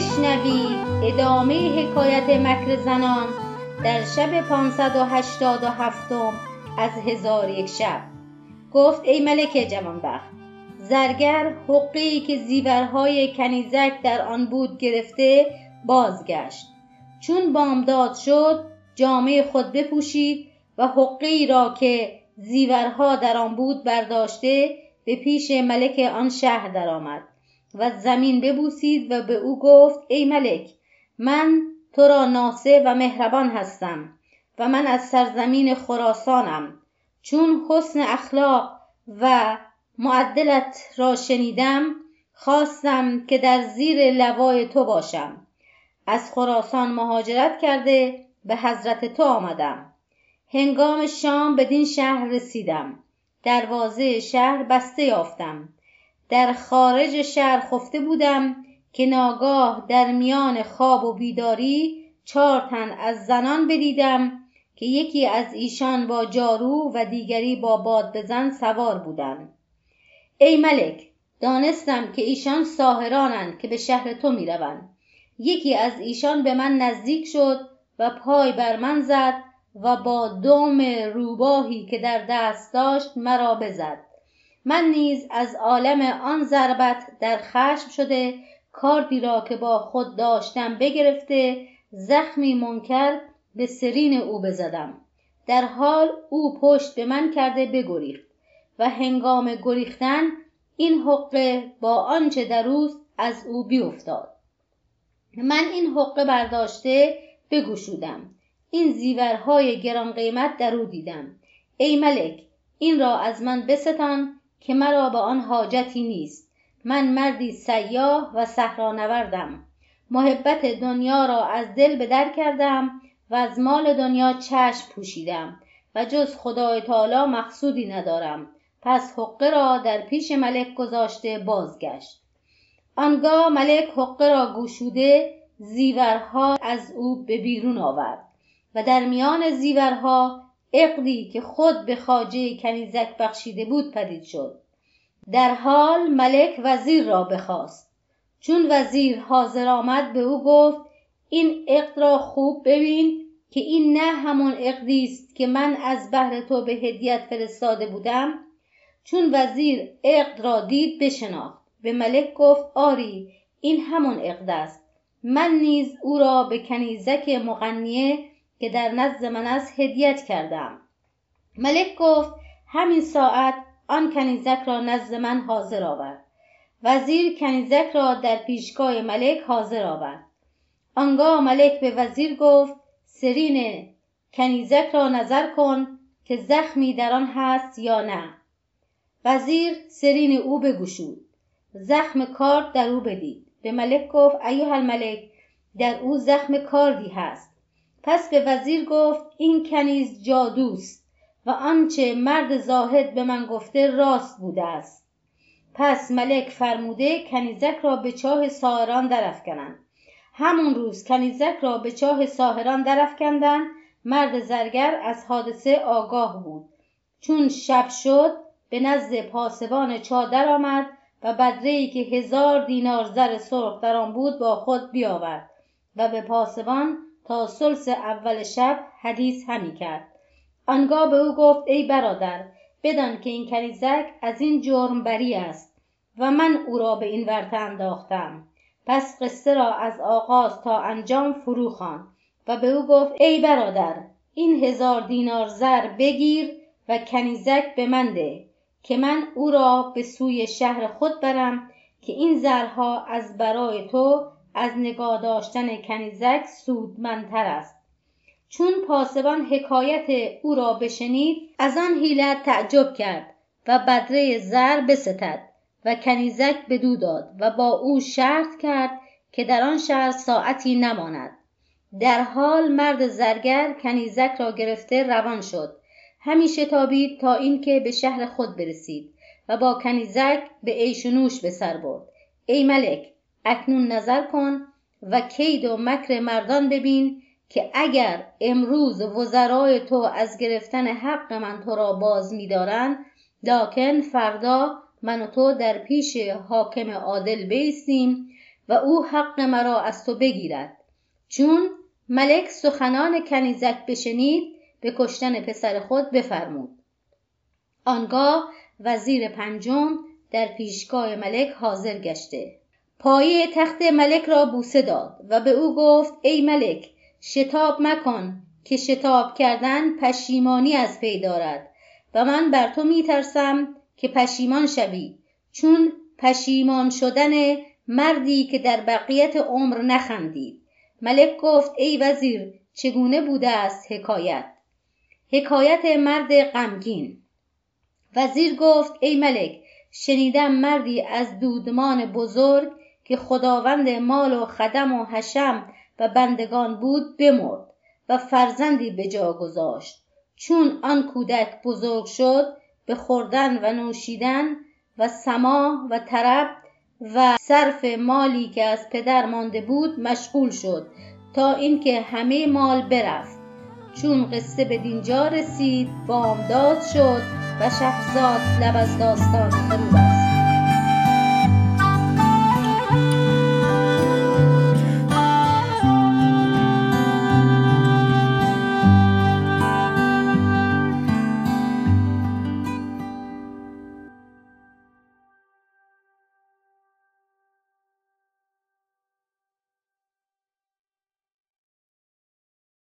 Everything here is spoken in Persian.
بشنوید ادامه حکایت مکر زنان در شب پانصد و هشتاد و هفتم از هزار یک شب. گفت ای ملک جوانبخت زرگر حقهای که زیورهای کنیزک در آن بود گرفته بازگشت. چون بامداد شد جامه خود بپوشید و حقهای را که زیورها در آن بود برداشته به پیش ملک آن شهر درآمد. و زمین ببوسید و به او گفت ای ملک من تو را ناصح و مهربان هستم و من از سرزمین خراسانم. چون حسن اخلاق و معدلت را شنیدم خواستم که در زیر لوای تو باشم. از خراسان مهاجرت کرده به حضرت تو آمدم. هنگام شام بدین شهر رسیدم. دروازه شهر بسته یافتم. در خارج شهر خفته بودم که ناگاه در میان خواب و بیداری چهار تن از زنان بدیدم که یکی از ایشان با جارو و دیگری با باد بزن سوار بودند ای ملک دانستم که ایشان ساهرانند که به شهر تو می‌روند. یکی از ایشان به من نزدیک شد و پای بر من زد و با دم روباهی که در دست داشت مرا بزد. من نیز از عالم آن ضربت در خشم شده کاردی را که با خود داشتم بگرفته زخمی منکر به سرین او بزدم. در حال او پشت به من کرده بگریخت و هنگام گریختن این حقه با آنچه در اوست از او بیفتاد من این حقه برداشته بگشودم. این زیورهای گران قیمت در او دیدم. ای ملک این را از من بستان که مرا به آن حاجتی نیست. من مردی سیاه و صحرانوردم. محبت دنیا را از دل به در کردم و از مال دنیا چشم پوشیدم و جز خدای تعالی مقصودی ندارم. پس حقه را در پیش ملک گذاشته بازگشت. آنگاه ملک حقه را گشوده زیورها از او به بیرون آورد و در میان زیورها عقدی که خود به خواجه کنیزک بخشیده بود پدید شد. در حال ملک وزیر را بخواست. چون وزیر حاضر آمد به او گفت این عقد را خوب ببین که این نه همان عقدی است که من از بهر تو به هدیت فرستاده بودم. چون وزیر عقد را دید بشناخت. به ملک گفت آری این همان عقد است. من نیز او را به کنیزک مغنیه که در نزد من است هدیت کردم. ملک گفت همین ساعت آن کنیزک را نزد من حاضر آورد وزیر کنیزک را در پیشگاه ملک حاضر آورد. آنگاه ملک به وزیر گفت سرین کنیزک را نظر کن که زخمی در آن هست یا نه. وزیر سرین او بگشود. زخم کارد در او بدید. به ملک گفت ایها الملک در او زخم کاردی هست. پس به وزیر گفت این کنیز جادوست و آنچه مرد زاهد به من گفته راست بوده است. پس ملک فرموده کنیزک را به چاه ساهران درافکنند. همون روز کنیزک را به چاه ساهران درافکندند. مرد زرگر از حادثه آگاه بود. چون شب شد به نزد پاسبان چاه درآمد و بدره ای که هزار دینار زر سرخ در آن بود با خود بیاورد و به پاسبان تا سلس اول شب حدیث همی کرد. آنگاه به او گفت ای برادر بدان که این کنیزک از این جرم بری است و من او را به این ورطه انداختم. پس قصه را از آغاز تا انجام فرو و به او گفت ای برادر این هزار دینار زر بگیر و کنیزک به من ده که من او را به سوی شهر خود برم که این زرها از برای تو از نگاه داشتن کنیزک سودمندتر است. چون پاسبان حکایت او را بشنید از آن حیلت تعجب کرد و بدره زر بستد و کنیزک بدو داد و با او شرط کرد که در آن شهر ساعتی نماند. در حال مرد زرگر کنیزک را گرفته روان شد. همی شتابید تا اینکه به شهر خود برسید و با کنیزک به عیش و نوش به سر برد. ای ملک اکنون نظر کن و کید و مکر مردان ببین که اگر امروز وزرای تو از گرفتن حق من تو را باز می‌دارند لاکن فردا من و تو در پیش حاکم عادل بیستیم و او حق مرا از تو بگیرد. چون ملک سخنان کنیزک بشنید به کشتن پسر خود بفرمود. آنگاه وزیر پنجم در پیشگاه ملک حاضر گشته. پایه تخت ملک را بوسه داد و به او گفت ای ملک شتاب مکن که شتاب کردن پشیمانی از پی دارد و من بر تو میترسم که پشیمان شوی چون پشیمان شدن مردی که در بقیت عمر نخندید. ملک گفت ای وزیر چگونه بوده است حکایت؟ حکایت مرد غمگین. وزیر گفت ای ملک شنیدم مردی از دودمان بزرگ که خداوند مال و خدم و حشم و بندگان بود بمرد و فرزندی به جا گذاشت. چون آن کودک بزرگ شد به خوردن و نوشیدن و سما و طرب و صرف مالی که از پدر مانده بود مشغول شد تا اینکه همه مال برفت. چون قصه به دینجا رسید بامداد شد و شهرزاد لب از داستان فرو あ。